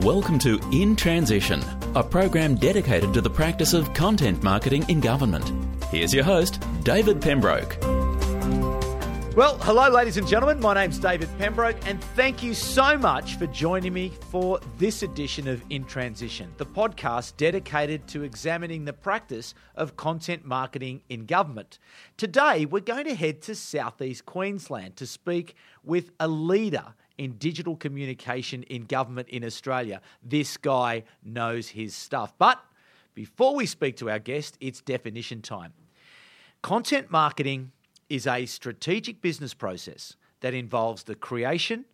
Welcome to In Transition, a program dedicated to the practice of content marketing in government. Here's your host, David Pembroke. Well, hello, ladies and gentlemen. My name's David Pembroke, and thank you so much for joining me for this edition of In Transition, the podcast dedicated to examining the practice of content marketing in government. Today, we're going to head to southeast Queensland to speak with a leader in digital communication in government in Australia. This guy knows his stuff. But before we speak to our guest, it's definition time. Content marketing is a strategic business process that involves the creation,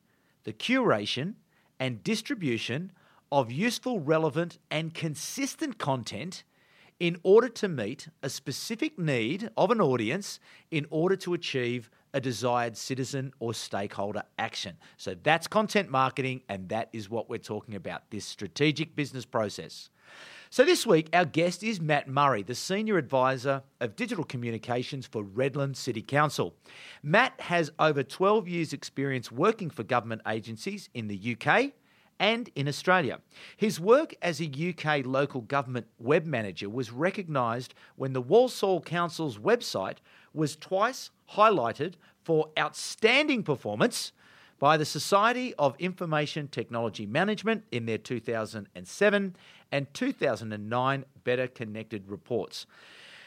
the curation, and distribution of useful, relevant, and consistent content in order to meet a specific need of an audience in order to achieve a desired citizen or stakeholder action. So that's content marketing, and that is what we're talking about this strategic business process. So this week, our guest is Matt Murray, the Senior Advisor of Digital Communications for Redland City Council. Matt has over 12 years' experience working for government agencies in the UK and in Australia. His work as a UK local government web manager was recognised when the Walsall Council's website was twice highlighted for outstanding performance by the Society of Information Technology Management in their 2007 and 2009 Better Connected reports.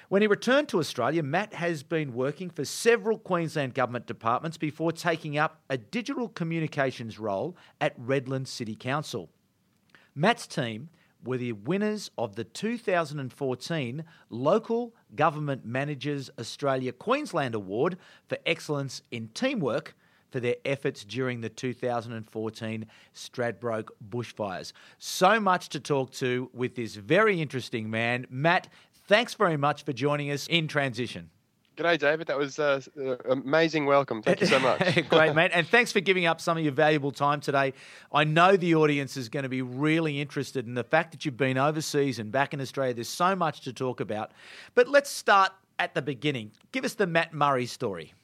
When he returned to Australia, Matt has been working for several Queensland government departments before taking up a digital communications role at Redland City Council. Matt's team were the winners of the 2014 Local Government Managers Australia Queensland Award for Excellence in Teamwork for their efforts during the 2014 Stradbroke bushfires. So much to talk to with this very interesting man. Matt, thanks very much for joining us in Transition. G'day, David. That was uh, uh amazing welcome. Thank you so much. Great, mate. And thanks for giving up some of your valuable time today. I know the audience is going to be really interested in the fact that you've been overseas and back in Australia. There's so much to talk about. But let's start at the beginning. Give us the Matt Murray story.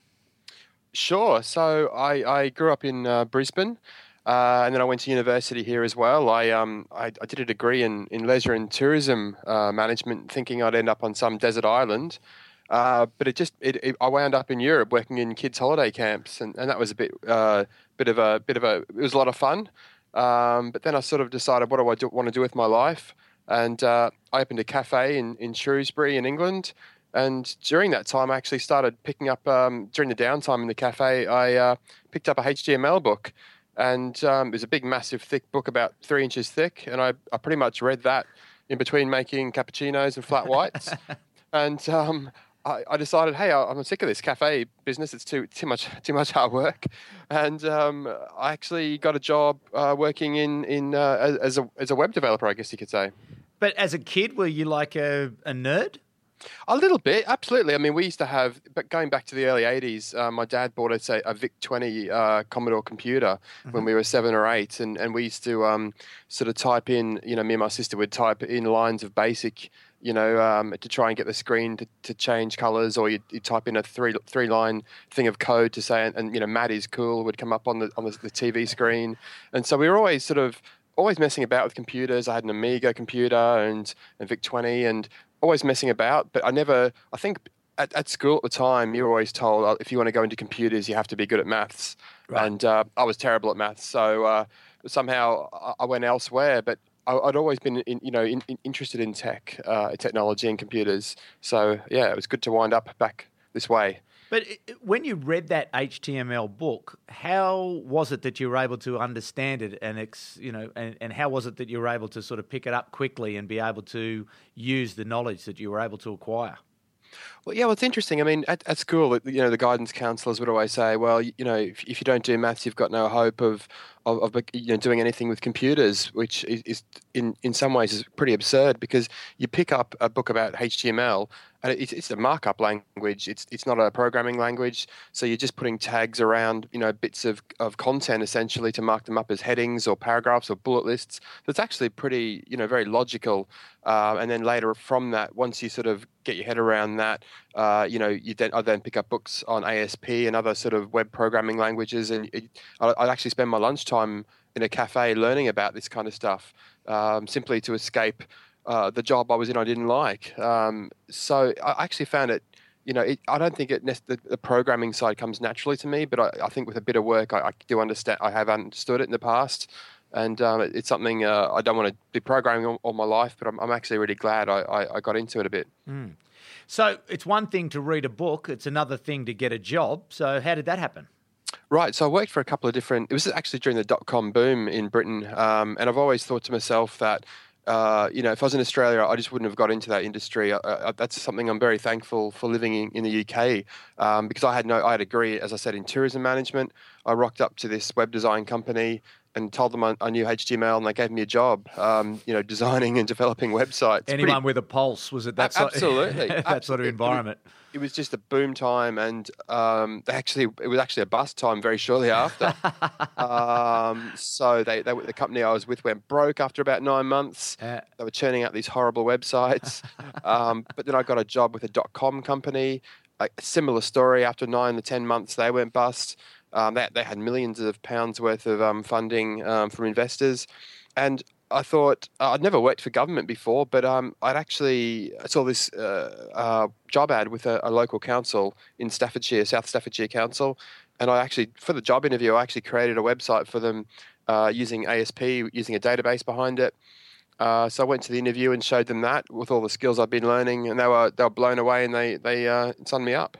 Sure. So I, I grew up in uh, Brisbane. Uh, and then I went to university here as well. I um I, I did a degree in, in leisure and tourism uh, management, thinking I'd end up on some desert island. Uh, but it just it, it, I wound up in Europe working in kids' holiday camps, and, and that was a bit uh, bit of a bit of a it was a lot of fun. Um, but then I sort of decided what do I do, want to do with my life, and uh, I opened a cafe in, in Shrewsbury in England. And during that time, I actually started picking up, um, during the downtime in the cafe, I uh, picked up a HTML book. And um, it was a big, massive, thick book about three inches thick. And I, I pretty much read that in between making cappuccinos and flat whites. and um, I, I, decided, hey, I'm sick of this cafe business. It's too too much too much hard work, and um, I actually got a job uh, working in in uh, as a as a web developer, I guess you could say. But as a kid, were you like a, a nerd? A little bit, absolutely. I mean, we used to have, but going back to the early 80s, uh, my dad bought us a, a VIC 20 uh, Commodore computer mm-hmm. when we were seven or eight. And, and we used to um, sort of type in, you know, me and my sister would type in lines of basic, you know, um, to try and get the screen to, to change colors, or you type in a three three line thing of code to say, and, and, you know, Matt is cool would come up on the on the, the TV screen. And so we were always sort of always messing about with computers. I had an Amiga computer and a VIC 20 and always messing about, but I never, I think at, at school at the time, you were always told oh, if you want to go into computers, you have to be good at maths. Right. And uh, I was terrible at maths. So uh, somehow I went elsewhere, but I, would always been, in, you know, in, in, interested in tech, uh, technology and computers. So yeah, it was good to wind up back this way. But when you read that HTML book, how was it that you were able to understand it, and ex, you know, and, and how was it that you were able to sort of pick it up quickly and be able to use the knowledge that you were able to acquire? Well, yeah, well, it's interesting. I mean, at, at school, you know, the guidance counselors would always say, well, you, you know, if, if, you don't do maths, you've got no hope of, of, of you know, doing anything with computers, which is, in, in some ways is pretty absurd because you pick up a book about HTML and it's, it's a markup language. It's, it's not a programming language. So you're just putting tags around, you know, bits of, of content essentially to mark them up as headings or paragraphs or bullet lists. That's actually pretty, you know, very logical. Uh, and then later from that, once you sort of get your head around that, Uh, you know, you then I then pick up books on ASP and other sort of web programming languages, and I'd actually spend my lunchtime in a cafe learning about this kind of stuff, um, simply to escape uh, the job I was in I didn't like. Um, so I actually found it. You know, it, I don't think it the, programming side comes naturally to me, but I, I think with a bit of work, I, I, do understand. I have understood it in the past, and um, it, it's something uh, I don't want to be programming all, all my life. But I'm, I'm, actually really glad I, I, got into it a bit. Mm. So it's one thing to read a book; it's another thing to get a job. So how did that happen? Right. So I worked for a couple of different. It was actually during the dot com boom in Britain, um, and I've always thought to myself that uh, you know, if I was in Australia, I just wouldn't have got into that industry. Uh, uh, that's something I'm very thankful for living in, in the UK um, because I had no, I had a degree, as I said, in tourism management. I rocked up to this web design company and told them I, I knew HTML, and they gave me a job, um, you know, designing and developing websites. Anyone Pretty, with a pulse was it that absolutely sort, that sort of environment? It, it was just a boom time, and um, actually it was actually a bust time very shortly after. um, so they, they, the company I was with went broke after about nine months. Uh, they were churning out these horrible websites, um, but then I got a job with a dot com company. A similar story. After nine to ten months, they went bust. Um, they, they had millions of pounds worth of um, funding um, from investors, and I thought uh, I'd never worked for government before, but um, I'd actually saw this uh, uh, job ad with a, a, local council in Staffordshire, South Staffordshire Council, and I actually for the job interview I actually created a website for them uh, using ASP, using a database behind it. Uh, so I went to the interview and showed them that with all the skills I'd been learning, and they were they were blown away and they they uh, signed me up.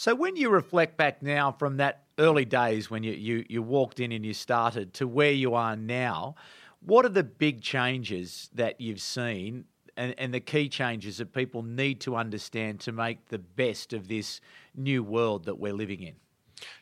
So when you reflect back now from that early days when you, you, you walked in and you started to where you are now, what are the big changes that you've seen and, and the key changes that people need to understand to make the best of this new world that we're living in?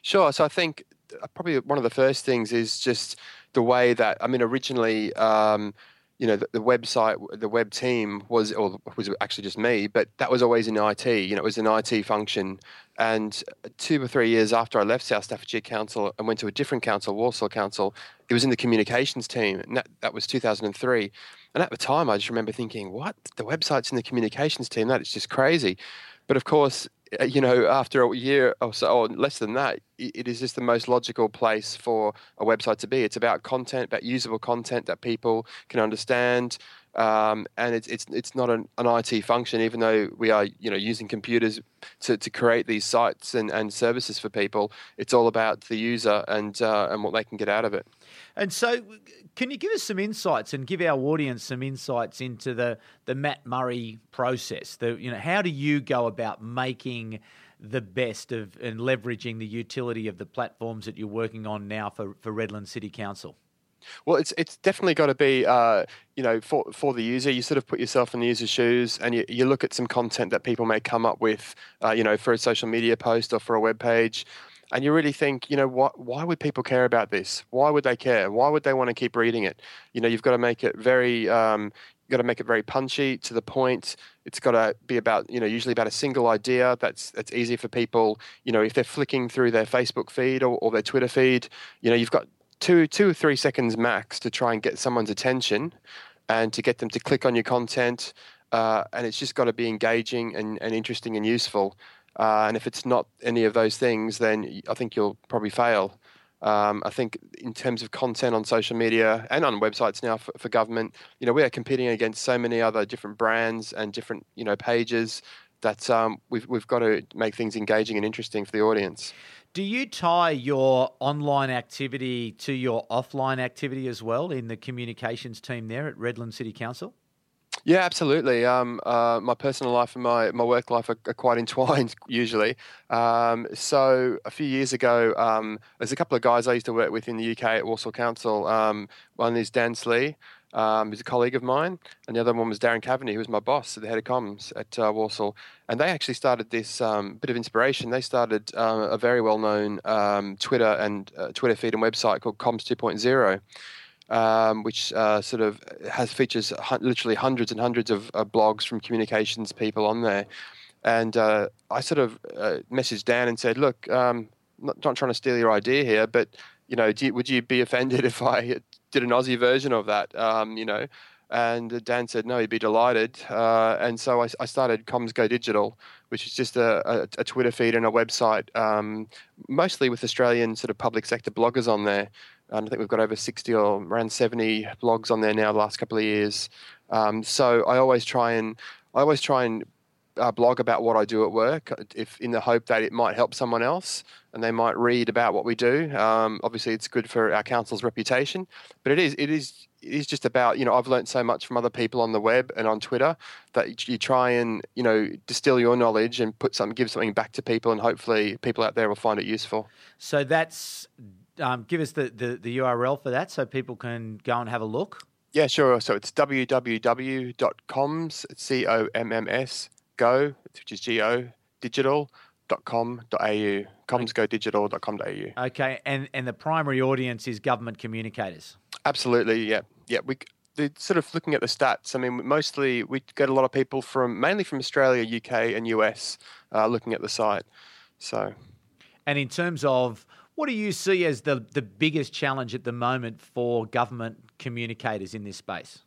Sure. So I think uh, probably one of the first things is just the way that, I mean, originally, um, you know, the, the, website, the web team was, or was actually just me, but that was always in IT. You know, it was an IT function. And two or three years after I left South Staffordshire Council and went to a different council, Walsall Council, it was in the communications team. And that, that was 2003. And at the time, I just remember thinking, what? The website's in the communications team? That is just crazy. But of course, uh, you know, after a year or so, or less than that, it is just the most logical place for a website to be. It's about content, about usable content that people can understand, um, and it's it's it's not an, an, IT function, even though we are you know using computers to, to create these sites and, and services for people. It's all about the user and uh, and what they can get out of it. And so, can you give us some insights and give our audience some insights into the the Matt Murray process? The you know how do you go about making the best of and leveraging the utility of the platforms that you're working on now for, for Redland City Council? Well, it's it's definitely got to be uh, you know for for the user. You sort of put yourself in the user's shoes, and you, you look at some content that people may come up with, uh, you know, for a social media post or for a web page, and you really think, you know? Why would people care about this? Why would they care? Why would they want to keep reading it? You know, you've got to make it very. Um, you've got to make it very punchy to the point. It's got to be about, you know, usually about a single idea that's that's easy for people. You know, if they're flicking through their Facebook feed or, or their Twitter feed, you know, you've got two two or three seconds max to try and get someone's attention and to get them to click on your content. Uh, and it's just got to be engaging and, and interesting and useful. Uh, and if it's not any of those things, then I think you'll probably fail. Um, I think in terms of content on social media and on websites now for, for, government, you know, we are competing against so many other different brands and different, you know, pages that um, we've we've got to make things engaging and interesting for the audience. Do you tie your online activity to your offline activity as well in the communications team there at Redland City Council? Yeah, absolutely. Um, uh, my personal life and my, my work life are, are quite entwined usually. Um, so a few years ago, um, there's a couple of guys I used to work with in the UK at Walsall Council. Um, one is Dan Slee, um, who's a colleague of mine, and the other one was Darren Caveney, who was my boss, at the head of comms at uh, Walsall. And they actually started this um, bit of inspiration. They started uh, a very well-known Twitter and uh, Twitter feed and website called Comms 2.0 um, which uh, sort of has features literally hundreds and hundreds of uh, blogs from communications people on there. And uh, I sort of uh, messaged Dan and said, "Look, um, not, not trying to steal your idea here, but you know, you, would you be offended if I did an Aussie version of that? Um, you know." And Dan said, no, he'd be delighted. Uh, and so I, I, started Comms Go Digital, which is just a, a, a Twitter feed and a website, um, mostly with Australian sort of public sector bloggers on there. I think we've got over 60 or around 70 blogs on there now the last couple of years. Um, so I always try and I always try and uh, blog about what I do at work, if in the hope that it might help someone else and they might read about what we do. Um, obviously, it's good for our council's reputation, but it is it is it is just about you know I've learned so much from other people on the web and on Twitter that you try and you know distill your knowledge and put something give something back to people, and hopefully people out there will find it useful. So that's um, give us the, the the URL for that so people can go and have a look. Yeah, sure. So it's www.comms, C O M M S, go, which is G O, digital, digital.com.au, commsgodigital.com.au. Okay, and, and the primary audience is government communicators? Absolutely, yeah. Yeah, we, the, sort of looking at the stats, I mean, mostly we get a lot of people from, mainly from Australia, UK, and US uh, looking at the site. So. And in terms of what do you see as the, the biggest challenge at the moment for government communicators in this space?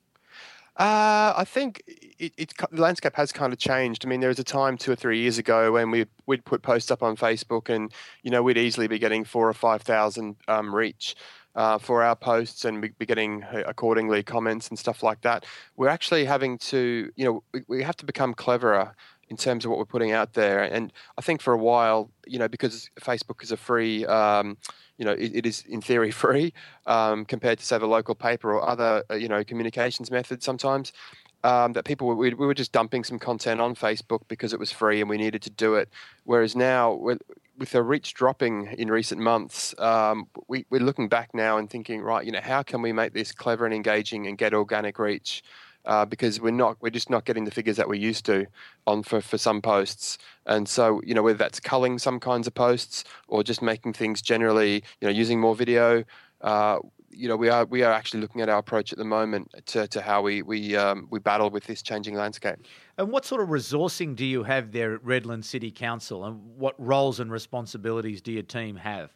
Uh, I think it, it, the landscape has kind of changed. I mean, there was a time two or three years ago when we we'd put posts up on Facebook, and you know we'd easily be getting four or five thousand um, reach. Uh, for our posts and we'd be getting uh, accordingly comments and stuff like that. We're actually having to, you know, we, we have to become cleverer in terms of what we're putting out there. And I think for a while, you know, because Facebook is a free, um, you know, it, it is in theory free um, compared to say the local paper or other, uh, you know, communications methods sometimes. Um, that people we, we were just dumping some content on Facebook because it was free and we needed to do it. Whereas now, with, with the reach dropping in recent months, um, we, we're looking back now and thinking, right, you know, how can we make this clever and engaging and get organic reach? Uh, because we're not we're just not getting the figures that we're used to on for, for some posts. And so you know whether that's culling some kinds of posts or just making things generally you know using more video. Uh, you know we are we are actually looking at our approach at the moment to, to how we we um, we battle with this changing landscape. And what sort of resourcing do you have there at Redland City Council, and what roles and responsibilities do your team have?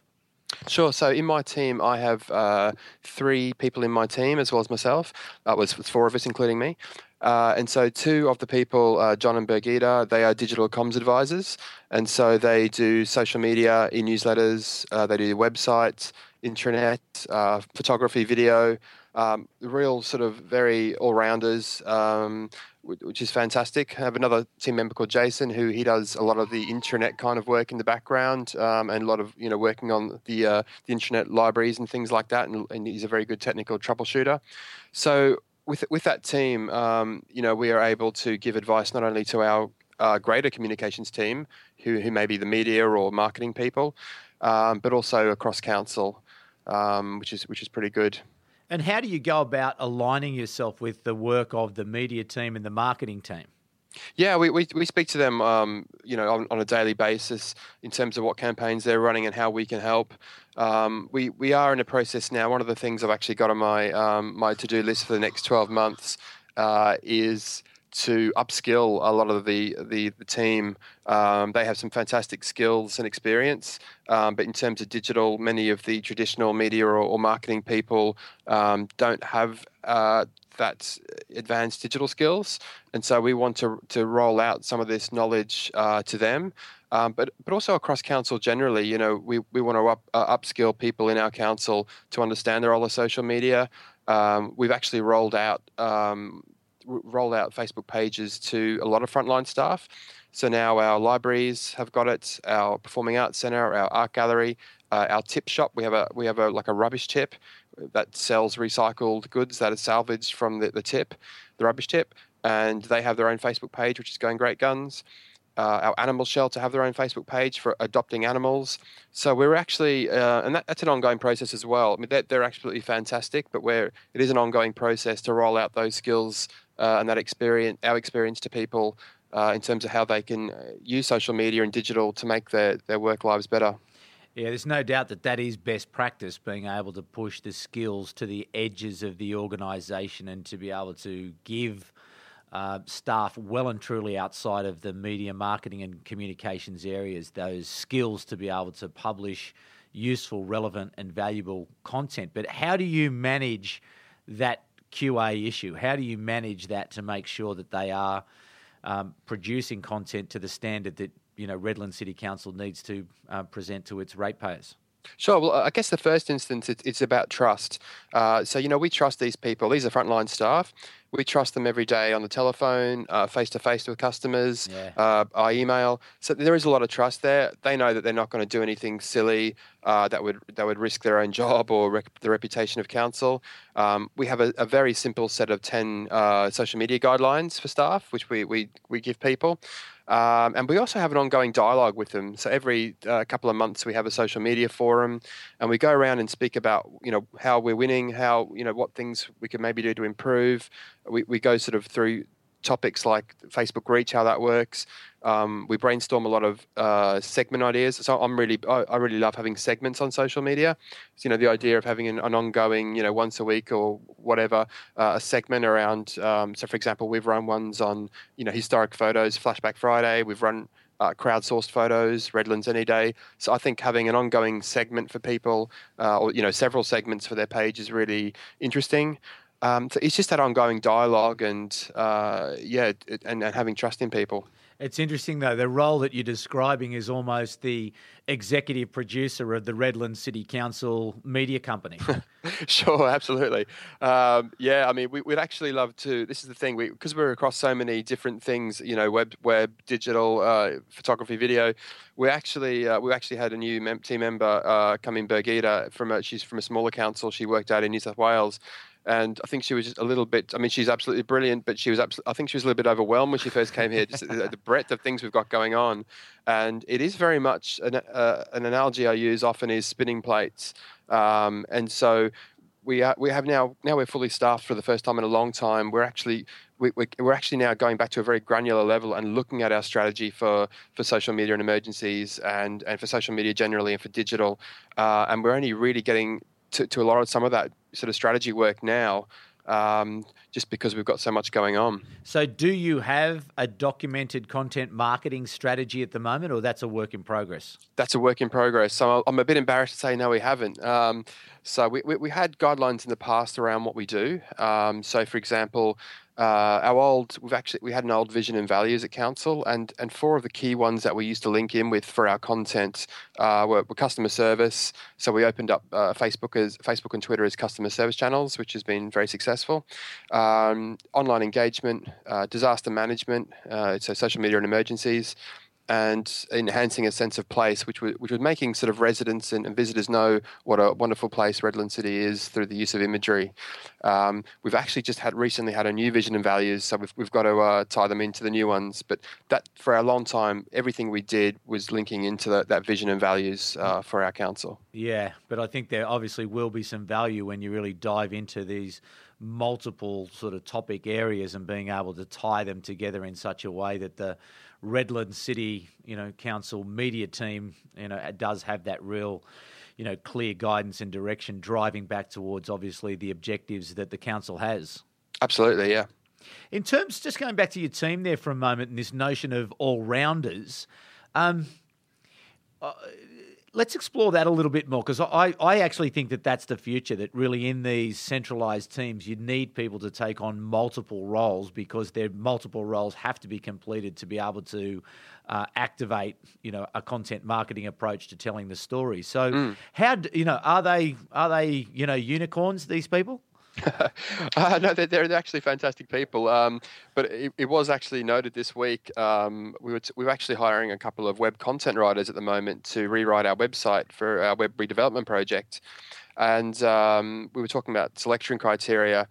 Sure. So in my team, I have uh, three people in my team as well as myself. That was four of us, including me. Uh, and so two of the people, uh, John and Birgitta, they are digital comms advisors. And so they do social media, e-newsletters, uh, they do websites, intranet, uh, photography, video, um, real sort of very all-rounders. Um, which is fantastic. I have another team member called Jason who he does a lot of the intranet kind of work in the background um, and a lot of you know working on the uh, the intranet libraries and things like that. And, and, he's a very good technical troubleshooter. So with with that team, um, you know, we are able to give advice not only to our uh, greater communications team, who who may be the media or marketing people, um, but also across council, um, which is which is pretty good. And how do you go about aligning yourself with the work of the media team and the marketing team? Yeah, we, we, we speak to them, um, you know, on, on, a daily basis in terms of what campaigns they're running and how we can help. Um, we we are in a process now. One of the things I've actually got on my um, my to do list for the next twelve months uh, is to upskill a lot of the the, the team. Um, they have some fantastic skills and experience, um, but in terms of digital, many of the traditional media or, or marketing people um, don't have. Uh, that advanced digital skills, and so we want to to roll out some of this knowledge uh, to them, um, but but also across council generally. You know, we we want to up, uh, upskill people in our council to understand the role of social media. Um, we've actually rolled out um, roll out Facebook pages to a lot of frontline staff. So now our libraries have got it, our performing arts center, our art gallery, uh, our tip shop. We have a we have a like a rubbish tip that sells recycled goods that are salvaged from the, the tip, the rubbish tip, and they have their own Facebook page, which is going great guns. Uh, our animal shelter have their own Facebook page for adopting animals. So we're actually, uh, and that, that's an ongoing process as well. I mean, they're, they're absolutely fantastic, but where it is an ongoing process to roll out those skills uh, and that experience, our experience to people uh, in terms of how they can uh, use social media and digital to make their, their work lives better. Yeah, there's no doubt that that is best practice, being able to push the skills to the edges of the organisation and to be able to give uh, staff well and truly outside of the media, marketing, and communications areas those skills to be able to publish useful, relevant, and valuable content. But how do you manage that QA issue. How do you manage that to make sure that they are um, producing content to the standard that you know Redland City Council needs to uh, present to its ratepayers? Sure. Well, I guess the first instance, it's about trust. Uh, so, you know, we trust these people. These are frontline staff. We trust them every day on the telephone, face to face with customers, yeah. uh, by email. So there is a lot of trust there. They know that they're not going to do anything silly uh, that would that would risk their own job or rep- the reputation of council. Um, we have a, a, very simple set of ten uh, social media guidelines for staff, which we we, we give people. Um, and we also have an ongoing dialogue with them. So every uh, couple of months we have a social media forum, and we go around and speak about you know how we're winning, how you know what things we can maybe do to improve. We we go sort of through topics like Facebook reach, how that works. Um, we brainstorm a lot of uh, segment ideas. So I'm really, I, I, really love having segments on social media. So, you know, the idea of having an, an ongoing, you know, once a week or whatever, uh, a segment around. Um, so, for example, we've run ones on, you know, historic photos, Flashback Friday. We've run uh, crowdsourced photos, Redlands any day. So I think having an ongoing segment for people, uh, or you know, several segments for their page is really interesting. Um, so it's just that ongoing dialogue and uh, yeah, and, and having trust in people. It's interesting though. The role that you're describing is almost the executive producer of the Redland City Council media company. sure, absolutely. Um, yeah, I mean, we, would actually love to. This is the thing, because we, are across so many different things. You know, web, web, digital, uh, photography, video. We actually, uh, we actually had a new mem- team member uh, come in, from a, she's from a smaller council. She worked out in New South Wales and I think she was a little bit. I mean, she's absolutely brilliant, but she was. Absolutely, I think she was a little bit overwhelmed when she first came here. Just the breadth of things we've got going on, and it is very much an, uh, an analogy I use often is spinning plates, um, and so we are, we have now now we're fully staffed for the first time in a long time. We're actually we, are actually now going back to a very granular level and looking at our strategy for, for social media and emergencies and, and for social media generally and for digital. Uh, and we're only really getting to, to a lot of some of that sort of strategy work now um, just because we've got so much going on. So, do you have a documented content marketing strategy at the moment, or that's a work in progress? That's a work in progress. So, I'm a bit embarrassed to say no, we haven't. Um, so, we, we, we, had guidelines in the past around what we do. Um, so, for example, uh, our old we've actually we had an old vision and values at council and and four of the key ones that we used to link in with for our content uh, were, were, customer service. So we opened up uh, facebook as facebook and twitter as customer service channels which has been very successful. Um, online engagement uh, disaster management uh, so social media and emergencies and enhancing a sense of place, which was, which was making sort of residents and, and, visitors know what a wonderful place Redland City is through the use of imagery. Um, we've actually just had recently had a new vision and values, so we've, we've got to uh, tie them into the new ones. But that for a long time, everything we did was linking into the, that vision and values uh, for our council. Yeah, but I think there obviously will be some value when you really dive into these multiple sort of topic areas and being able to tie them together in such a way that the Redland City, you know, council media team, you know, does have that real, you know, clear guidance and direction driving back towards obviously the objectives that the council has. Absolutely, yeah. In terms, just going back to your team there for a moment, and this notion of all rounders. Um, uh, let's explore that a little bit more because I, I actually think that that's the future. That really in these centralized teams, you need people to take on multiple roles because their multiple roles have to be completed to be able to uh, activate, you know, a content marketing approach to telling the story. So, mm. how you know are they are they you know unicorns? These people? uh, no, they're, they're actually fantastic people. Um, but it, it, was actually noted this week. Um, we were t- we were actually hiring a couple of web content writers at the moment to rewrite our website for our web redevelopment project, and um, we were talking about selection criteria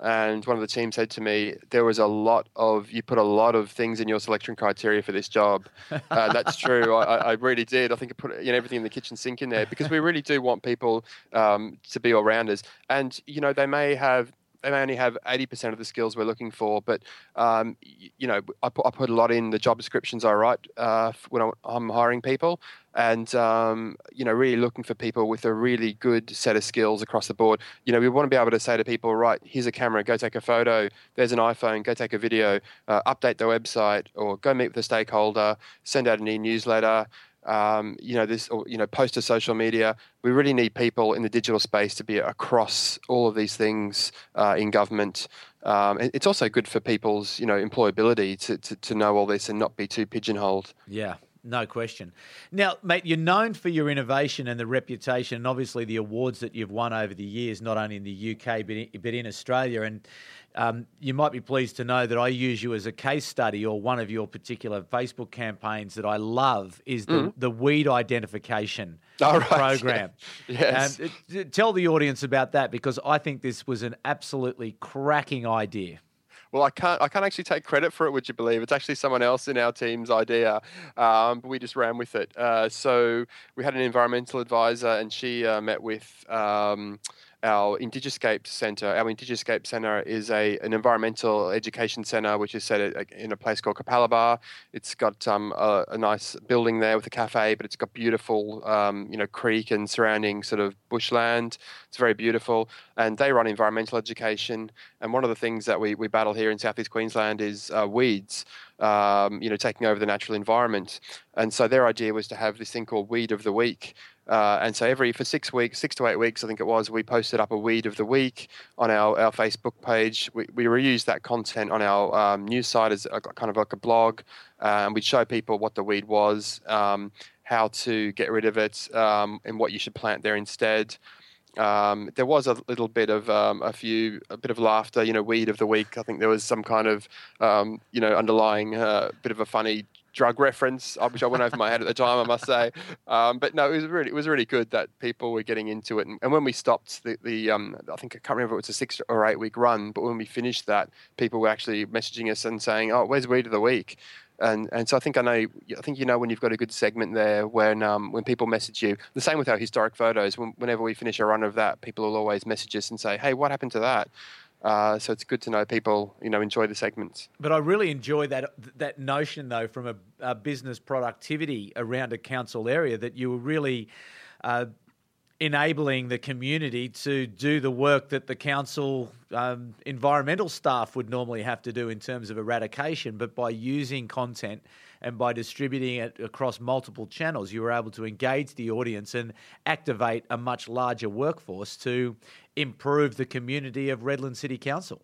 and one of the team said to me, "There was a lot of you put a lot of things in your selection criteria for this job." Uh, that's true. I, I, really did. I think I put you know everything in the kitchen sink in there because we really do want people um, to be all rounders, and you know they may have they may only have 80% of the skills we're looking for, but um, you know, I put, I put, a lot in the job descriptions I write uh, when I'm hiring people, and um, you know, really looking for people with a really good set of skills across the board. You know, we want to be able to say to people, right, here's a camera, go take a photo. There's an iPhone, go take a video. Uh, update the website, or go meet with a stakeholder, send out an e-newsletter. Um, you know, this, or, you know, post to social media. We really need people in the digital space to be across all of these things uh, in government. Um, it's also good for people's, you know, employability to, to, to know all this and not be too pigeonholed. Yeah, no question. Now, mate, you're known for your innovation and the reputation, and obviously the awards that you've won over the years, not only in the UK but in, but in Australia. And um, you might be pleased to know that I use you as a case study or one of your particular Facebook campaigns that I love is the, mm. the weed identification right. program. yes. Um, tell the audience about that because I think this was an absolutely cracking idea. Well, I can't. I can't actually take credit for it. Would you believe? It's actually someone else in our team's idea, um, but we just ran with it. Uh, so we had an environmental advisor, and she uh, met with. Um, our Indigiscape Centre. Our Indigiscape Centre is a an environmental education centre which is set in a place called Capalaba. It's got um, a, a, nice building there with a cafe, but it's got beautiful um, you know creek and surrounding sort of bushland. It's very beautiful, and they run environmental education. And one of the things that we, we battle here in southeast Queensland is uh, weeds. Um, you know, taking over the natural environment. And so their idea was to have this thing called Weed of the Week, uh, and so every for six weeks, six to eight weeks, I think it was, we posted up a weed of the week on our, our Facebook page. We, we reused that content on our um, news site as a, kind of like a blog, and we'd show people what the weed was, um, how to get rid of it, um, and what you should plant there instead. Um, there was a little bit of um, a few a bit of laughter you know weed of the week i think there was some kind of um, you know underlying uh, bit of a funny drug reference, which I went over my head at the time, I must say. Um, but no, it was really it was really good that people were getting into it. And, and when we stopped the, the um, I think I can't remember it was a six or eight week run, but when we finished that, people were actually messaging us and saying, "Oh, where's weed of the week?" And and so I think I know I think you know when you've got a good segment there when um, when people message you. The same with our historic photos. When, whenever we finish a run of that, people will always message us and say, "Hey, what happened to that?" Uh, so it's good to know people, you know, enjoy the segments. But I really enjoy that that notion, though, from a, a business productivity around a council area, that you were really uh, enabling the community to do the work that the council um, environmental staff would normally have to do in terms of eradication, but by using content and by distributing it across multiple channels, you were able to engage the audience and activate a much larger workforce to improve the community of Redland City Council.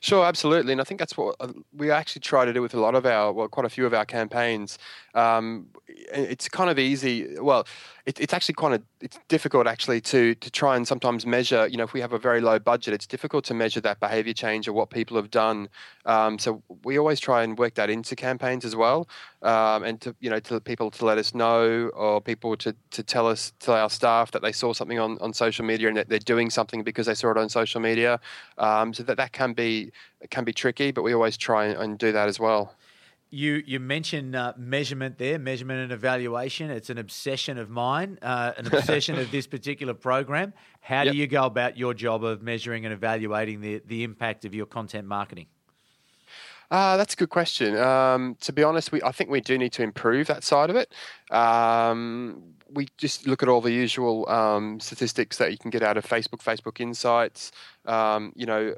Sure, absolutely, and I think that's what uh, we actually try to do with a lot of our, well, quite a few of our campaigns. Um, it's kind of easy. Well, it, it's actually kind of it's difficult actually to to try and sometimes measure. You know, if we have a very low budget, it's difficult to measure that behaviour change or what people have done. Um, so we always try and work that into campaigns as well, um, and to you know to people to let us know or people to to tell us to our staff that they saw something on on social media and that they're doing something because they saw it on social media. Um, so that that can be can be tricky, but we always try and do that as well. You you mentioned uh, measurement there, measurement and evaluation. It's an obsession of mine, uh, an obsession of this particular program. How yep. do you go about your job of measuring and evaluating the the impact of your content marketing? Uh, that's a good question. Um, to be honest, we I think we do need to improve that side of it. Um, we just look at all the usual um, statistics that you can get out of Facebook, Facebook Insights. Um, you know,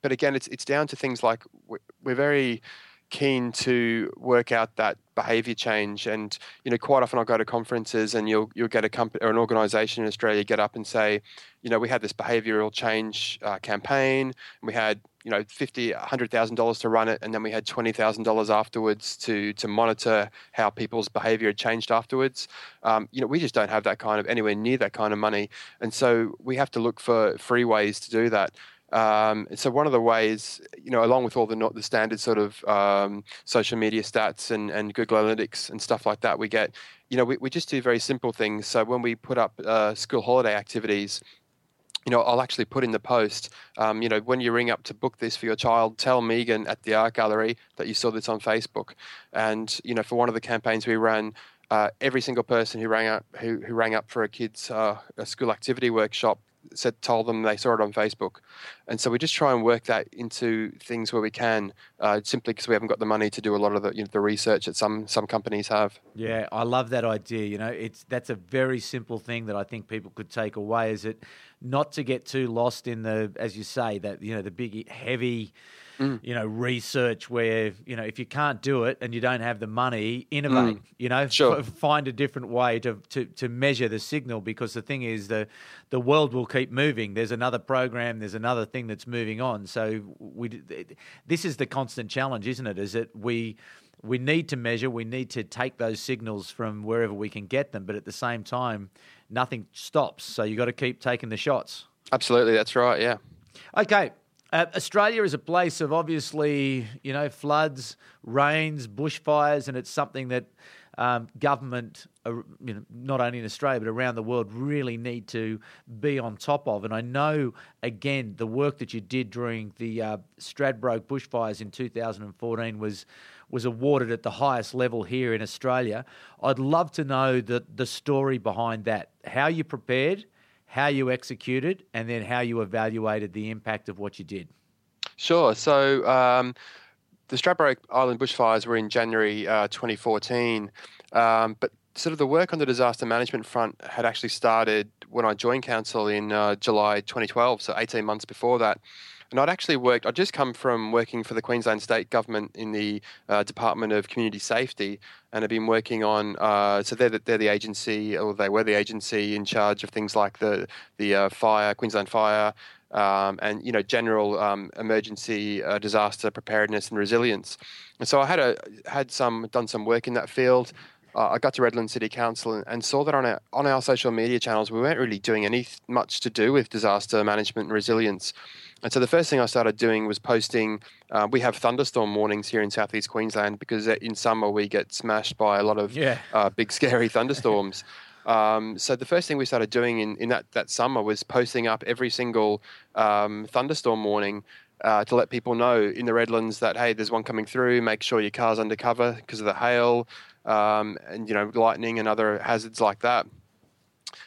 but again, it's it's down to things like we're very keen to work out that behavior change. And you know quite often I'll go to conferences and you'll you'll get a company or an organization in Australia get up and say you know we had this behavioral change uh, campaign. And we had you know fifty hundred thousand dollars to run it and then we had twenty thousand dollars afterwards to to monitor how people's behavior had changed afterwards. Um, you know we just don't have that kind of anywhere near that kind of money. And so we have to look for free ways to do that um, so one of the ways, you know, along with all the the standard sort of um, social media stats and, and Google Analytics and stuff like that, we get, you know, we, we just do very simple things. So when we put up uh, school holiday activities, you know, I'll actually put in the post, um, you know, when you ring up to book this for your child, tell Megan at the art gallery that you saw this on Facebook. And, you know, for one of the campaigns we ran, uh, every single person who rang up who, who rang up for a kid's uh, a school activity workshop said told them they saw it on Facebook, and so we just try and work that into things where we can, uh, simply because we haven't got the money to do a lot of the you know, the research that some some companies have. Yeah, I love that idea. You know, it's that's a very simple thing that I think people could take away. Is it not to get too lost in the, as you say, that you know the big heavy. Mm. You know, research where you know if you can't do it and you don't have the money, innovate. Mm. You know, sure. f- find a different way to, to to measure the signal because the thing is the the world will keep moving. There's another program, there's another thing that's moving on. So we this is the constant challenge, isn't it? Is that we we need to measure, we need to take those signals from wherever we can get them, but at the same time, nothing stops. So you've got to keep taking the shots. Absolutely, that's right, yeah. Okay. Uh, Australia is a place of obviously, you know, floods, rains, bushfires, and it's something that um, government, uh, you know, not only in Australia but around the world, really need to be on top of. And I know, again, the work that you did during the uh, Stradbroke bushfires in 2014 was was awarded at the highest level here in Australia. I'd love to know the, the story behind that, how you prepared, how you executed, and then how you evaluated the impact of what you did. Sure. So um, the Stradbroke Island bushfires were in January uh, 2014, um, but sort of the work on the disaster management front had actually started when I joined council in uh, July 2012, so 18 months before that. And I'd actually worked, I'd just come from working for the Queensland State Government in the uh, Department of Community Safety and I've been working on, uh, so they're the, they're the agency, or they were the agency in charge of things like the, the uh, fire, Queensland Fire, um, and you know general um, emergency uh, disaster preparedness and resilience. And so I had a had some done some work in that field. Uh, I got to Redland City Council and, and, saw that on our on our social media channels we weren't really doing any much to do with disaster management and resilience. And so the first thing I started doing was posting. Uh, we have thunderstorm warnings here in southeast Queensland because in summer we get smashed by a lot of yeah. uh, big, scary thunderstorms. um, so the first thing we started doing in, in that, that summer was posting up every single um, thunderstorm warning uh, to let people know in the Redlands that hey, there's one coming through. Make sure your car's under cover because of the hail um, and you know lightning and other hazards like that.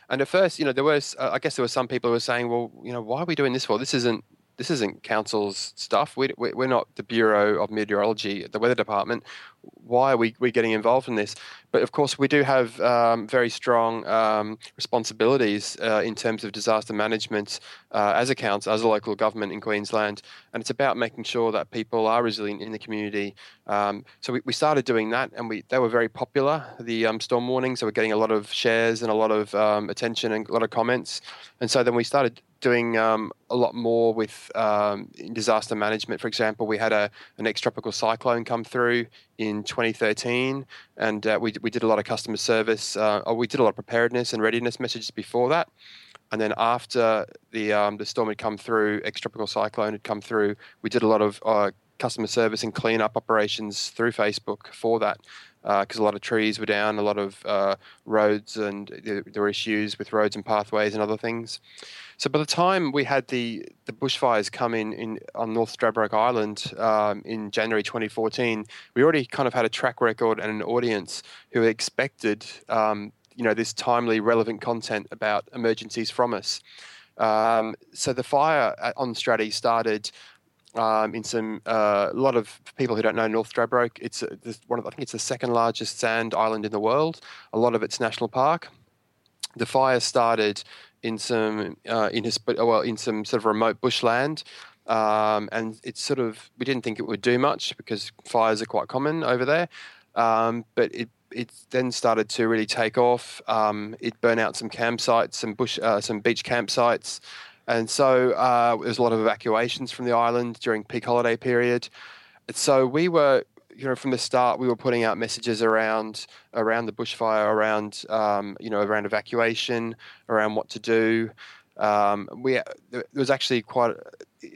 And at first, you know, there was uh, I guess there were some people who were saying, well, you know, why are we doing this for? This isn't this isn't council's stuff. We, we're not the Bureau of Meteorology, the weather department. Why are we, we getting involved in this? But of course, we do have um, very strong um, responsibilities uh, in terms of disaster management uh, as a council, as a local government in Queensland. And it's about making sure that people are resilient in the community. Um, so we, we started doing that, and we they were very popular, the um, storm warnings. So we're getting a lot of shares and a lot of um, attention and a lot of comments. And so then we started doing um, a lot more with um, disaster management. For example, we had a an ex-tropical cyclone come through in 2013, and uh, we we did a lot of customer service. Uh, we did a lot of preparedness and readiness messages before that. And then after the um, the storm had come through, ex-tropical cyclone had come through, we did a lot of uh, customer service and cleanup operations through Facebook for that because uh, a lot of trees were down, a lot of uh, roads, and there were issues with roads and pathways and other things. So by the time we had the, the bushfires come in, in on North Stradbroke Island um, in January 2014, we already kind of had a track record and an audience who expected um, you know this timely, relevant content about emergencies from us. Um, so the fire on Straddie started um, in some uh, a lot of people who don't know North Stradbroke. It's a, one of I think it's the second largest sand island in the world. A lot of it's national park. The fire started in some uh, in his well in some sort of remote bushland. Um, and it's sort of we didn't think it would do much because fires are quite common over there. Um, but it it then started to really take off. Um, it burned out some campsites, some bush, uh, some beach campsites, and so uh, there was a lot of evacuations from the island during peak holiday period. So we were you know, from the start, we were putting out messages around around the bushfire, around um, you know, around evacuation, around what to do. Um, we there was actually quite.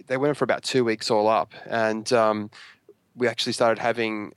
They went for about two weeks all up, and um, we actually started having.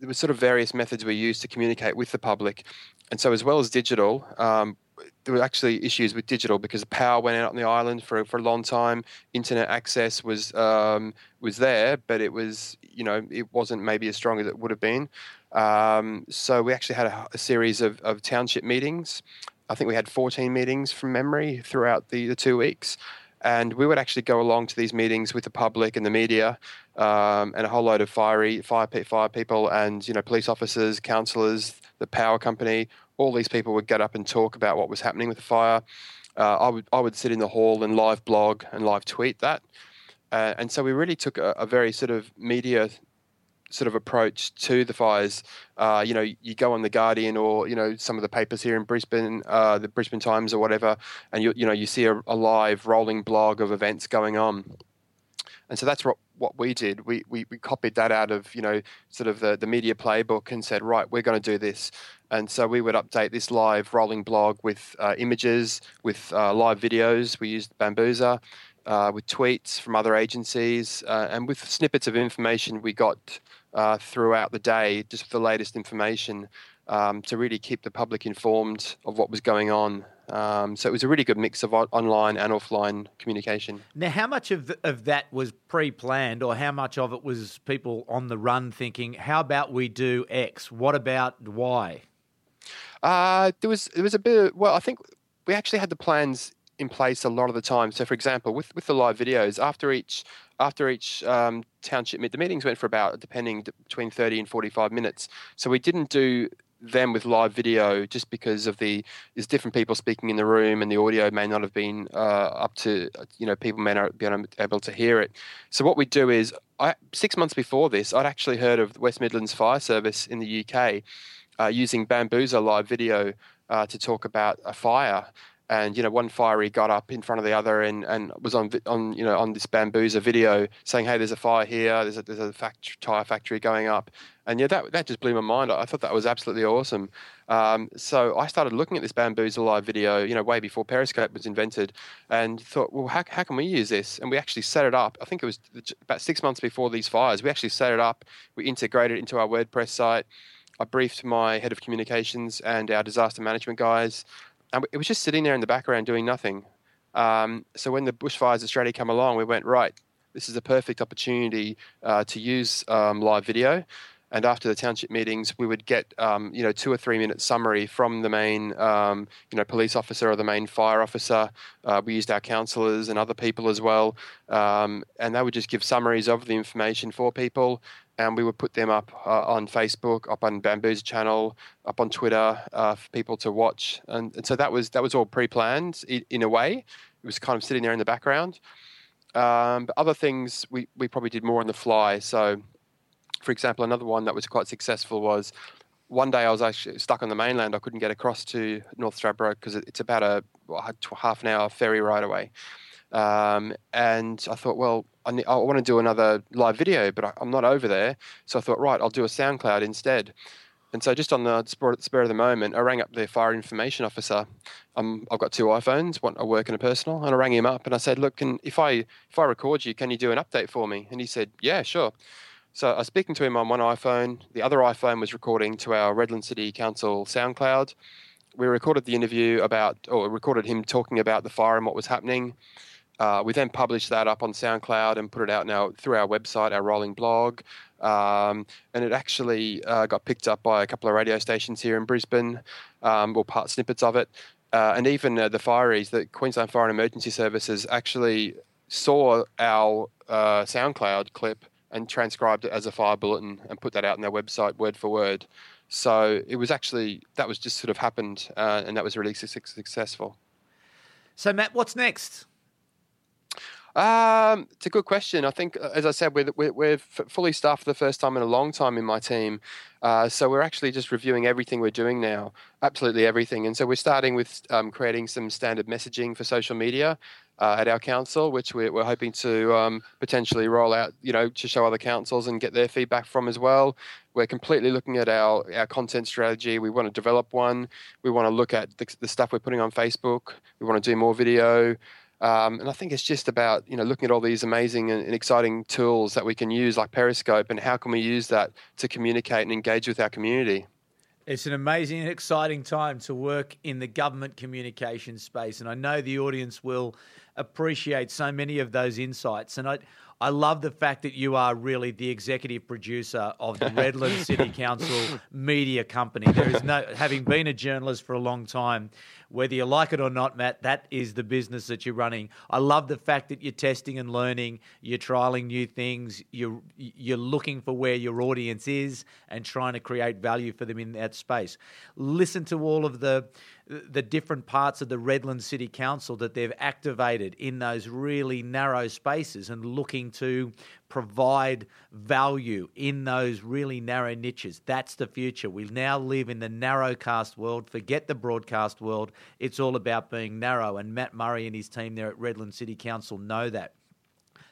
There were sort of various methods we used to communicate with the public, and so as well as digital, um, there were actually issues with digital because the power went out on the island for, for a long time. Internet access was um, was there, but it was you know it wasn't maybe as strong as it would have been. Um, so we actually had a, a series of, of township meetings. I think we had 14 meetings from memory throughout the, the two weeks. And we would actually go along to these meetings with the public and the media, um, and a whole load of fiery fire, fire people and you know police officers, councillors, the power company, all these people would get up and talk about what was happening with the fire. uh, I would I would sit in the hall and live blog and live tweet that. Uh, and so we really took a, a, very sort of media sort of approach to the fires. Uh, you know, you go on the Guardian or you know some of the papers here in Brisbane, uh, the Brisbane Times or whatever, and you you know you see a, a, live rolling blog of events going on. And so that's what, what we did. We, we, we copied that out of you know sort of the, the media playbook and said right we're going to do this. And so we would update this live rolling blog with uh, images, with uh, live videos. We used Bambuser uh, with tweets from other agencies, uh, and with snippets of information we got uh, throughout the day, just the latest information um, to really keep the public informed of what was going on. Um, so it was a really good mix of online and offline communication. Now, how much of, of that was pre planned, or how much of it was people on the run thinking, how about we do X? What about Y? Uh, there was there was a bit. Of, well, I think we actually had the plans in place a lot of the time. So, for example, with with the live videos, after each after each um, township meet, the meetings went for about depending between thirty and forty five minutes. So we didn't do them with live video just because of the there's different people speaking in the room and the audio may not have been uh, up to you know people may not be able to hear it. So what we do is I, six months before this, I'd actually heard of West Midlands Fire Service in the UK uh, using Bambuser live video uh, to talk about a fire and you know one fiery got up in front of the other and, and was on on you know on this Bambuser video saying hey there's a fire here. There's a there's a tire factory going up. And yeah that that just blew my mind. I thought that was absolutely awesome. Um, so I started looking at this Bambuser live video you know way before Periscope was invented and thought well how, how can we use this? And we actually set it up. I think it was about six months before these fires we actually set it up. We integrated it into our WordPress site. I briefed my head of communications and our disaster management guys and it was just sitting there in the background doing nothing. Um, so when the bushfires Australia come along, we went right. This is a perfect opportunity uh, to use um, live video. And after the township meetings, we would get um, you know two or three minute summary from the main um, you know police officer or the main fire officer. Uh, we used our counsellors and other people as well, um, and they would just give summaries of the information for people and we would put them up uh, on Facebook, up on Bambuser channel, up on Twitter uh, for people to watch. And, and, so that was that was all pre-planned in, in, a way. It was kind of sitting there in the background. Um, but other things we, we probably did more on the fly. So, for example, another one that was quite successful was one day I was actually stuck on the mainland. I couldn't get across to North Stradbroke because it's about a well, half an hour ferry ride away. Um, and I thought, well, I, need, I, want to do another live video, but I, am not over there. So I thought, right, I'll do a SoundCloud instead. And so, just on the spur of the moment, I rang up the fire information officer. Um, I've got two iPhones, one a work and a personal, and I rang him up and I said, "Look, can, if I if I record you, can you do an update for me?" And he said, "Yeah, sure." So I was speaking to him on one iPhone. The other iPhone was recording to our Redland City Council SoundCloud. We recorded the interview about, or recorded him talking about the fire and what was happening. Uh, we then published that up on SoundCloud and put it out now through our website, our rolling blog. Um, and it actually uh, got picked up by a couple of radio stations here in Brisbane, um, or part snippets of it. Uh, and even uh, the Fireys, the Queensland Fire and Emergency Services, actually saw our uh, SoundCloud clip and transcribed it as a fire bulletin and put that out on their website word for word. So it was actually, that was just sort of happened, and that was really su- successful. So, Matt, what's next? Um, it's a good question. I think, uh, as I said, we're, we're, we're fully staffed for the first time in a long time in my team. Uh, so we're actually just reviewing everything we're doing now, absolutely everything. And so we're starting with um, creating some standard messaging for social media uh, at our council, which we're, we're hoping to um, potentially roll out, you know, to show other councils and get their feedback from as well. We're completely looking at our, our content strategy. We want to develop one. We want to look at the, the stuff we're putting on Facebook. We want to do more video. Um, and I think it's just about you know looking at all these amazing and, and, exciting tools that we can use, like Periscope, and how can we use that to communicate and engage with our community. It's an amazing and exciting time to work in the government communication space, and I know the audience will appreciate so many of those insights. And I, I love the fact that you are really the executive producer of the Redland City Council media company. There is no, having been a journalist for a long time, whether you like it or not, Matt, that is the business that you're running. I love the fact that you're testing and learning, you're trialing new things, you're you're looking for where your audience is and trying to create value for them in that space. Listen to all of the the different parts of the Redland City Council that they've activated in those really narrow spaces and looking to provide value in those really narrow niches. That's the future. We now live in the narrowcast world. Forget the broadcast world. It's all about being narrow. And Matt Murray and his team there at Redland City Council know that.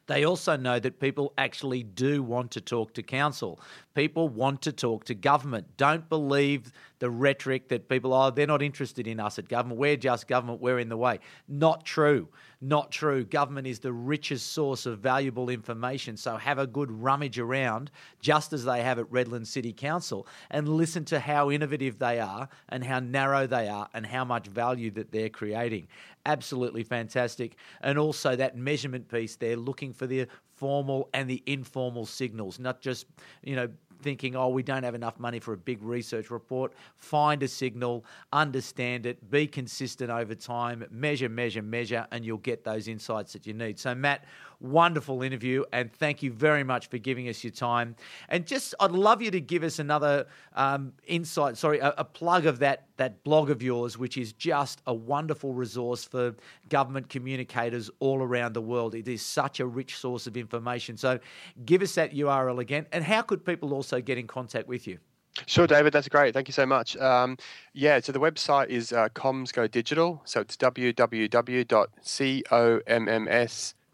They also know that people actually do want to talk to council. People want to talk to government. Don't believe the rhetoric that people, oh, they're not interested in us at government. We're just government. We're in the way. Not true. Not true. Government is the richest source of valuable information. So have a good rummage around, just as they have at Redland City Council, and listen to how innovative they are and how narrow they are and how much value that they're creating. Absolutely fantastic. And also that measurement piece, they're looking for the formal and the informal signals, not just, you know, thinking, oh, we don't have enough money for a big research report. Find a signal, understand it, be consistent over time, measure, measure, measure, and you'll get those insights that you need. So, Matt, wonderful interview, and thank you very much for giving us your time. And just, I'd love you to give us another um, insight, sorry, a, a plug of that that blog of yours, which is just a wonderful resource for government communicators all around the world. It is such a rich source of information. So, give us that URL again. And how could people also get in contact with you? Sure, David. That's great. Thank you so much. Um, yeah, so the website is uh, Comms Go Digital. So it's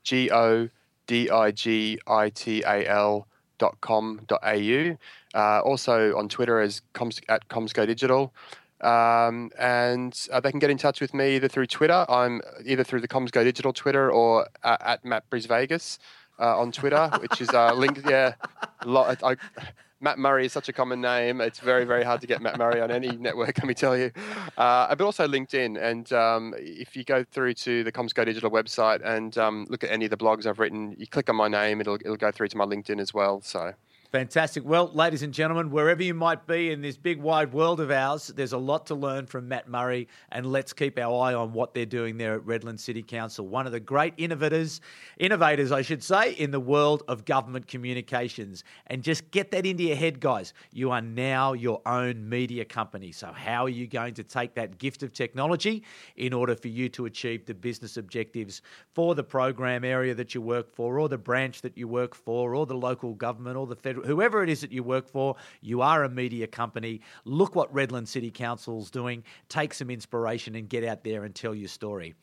www.commsgodigital.com.au. Uh, also on Twitter as comms, at Comms Go Digital. Um, and uh, they can get in touch with me either through Twitter. I'm either through the Comms Go Digital Twitter or uh, at Matt Bris Vegas uh, on Twitter, which is uh, linked. Yeah, lot, I, Matt Murray is such a common name. It's very, very hard to get Matt Murray on any network, let me tell you. Uh, but also LinkedIn. And um, if you go through to the Comms Digital website and um, look at any of the blogs I've written, you click on my name, it'll, it'll go through to my LinkedIn as well. So. Fantastic. Well, ladies and gentlemen, wherever you might be in this big wide world of ours, there's a lot to learn from Matt Murray, and let's keep our eye on what they're doing there at Redland City Council. One of the great innovators, innovators, I should say, in the world of government communications. And just get that into your head, guys. You are now your own media company. So, how are you going to take that gift of technology in order for you to achieve the business objectives for the program area that you work for, or the branch that you work for, or the local government, or the federal? Whoever it is that you work for, you are a media company. Look what Redland City Council's doing. Take some inspiration and get out there and tell your story.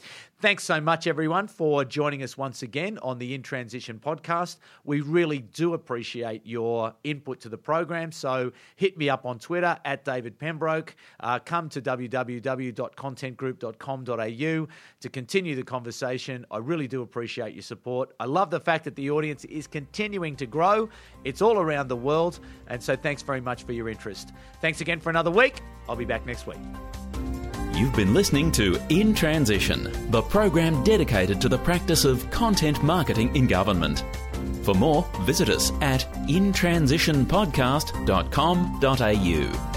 Thanks so much, everyone, for joining us once again on the In Transition podcast. We really do appreciate your input to the program. So hit me up on Twitter at David Pembroke. Uh, come to www.contentgroup.com.au to continue the conversation. I really do appreciate your support. I love the fact that the audience is continuing to grow. It's all around the world. And so thanks very much for your interest. Thanks again for another week. I'll be back next week. You've been listening to In Transition, the program dedicated to the practice of content marketing in government. For more, visit us at intransitionpodcast.com.au.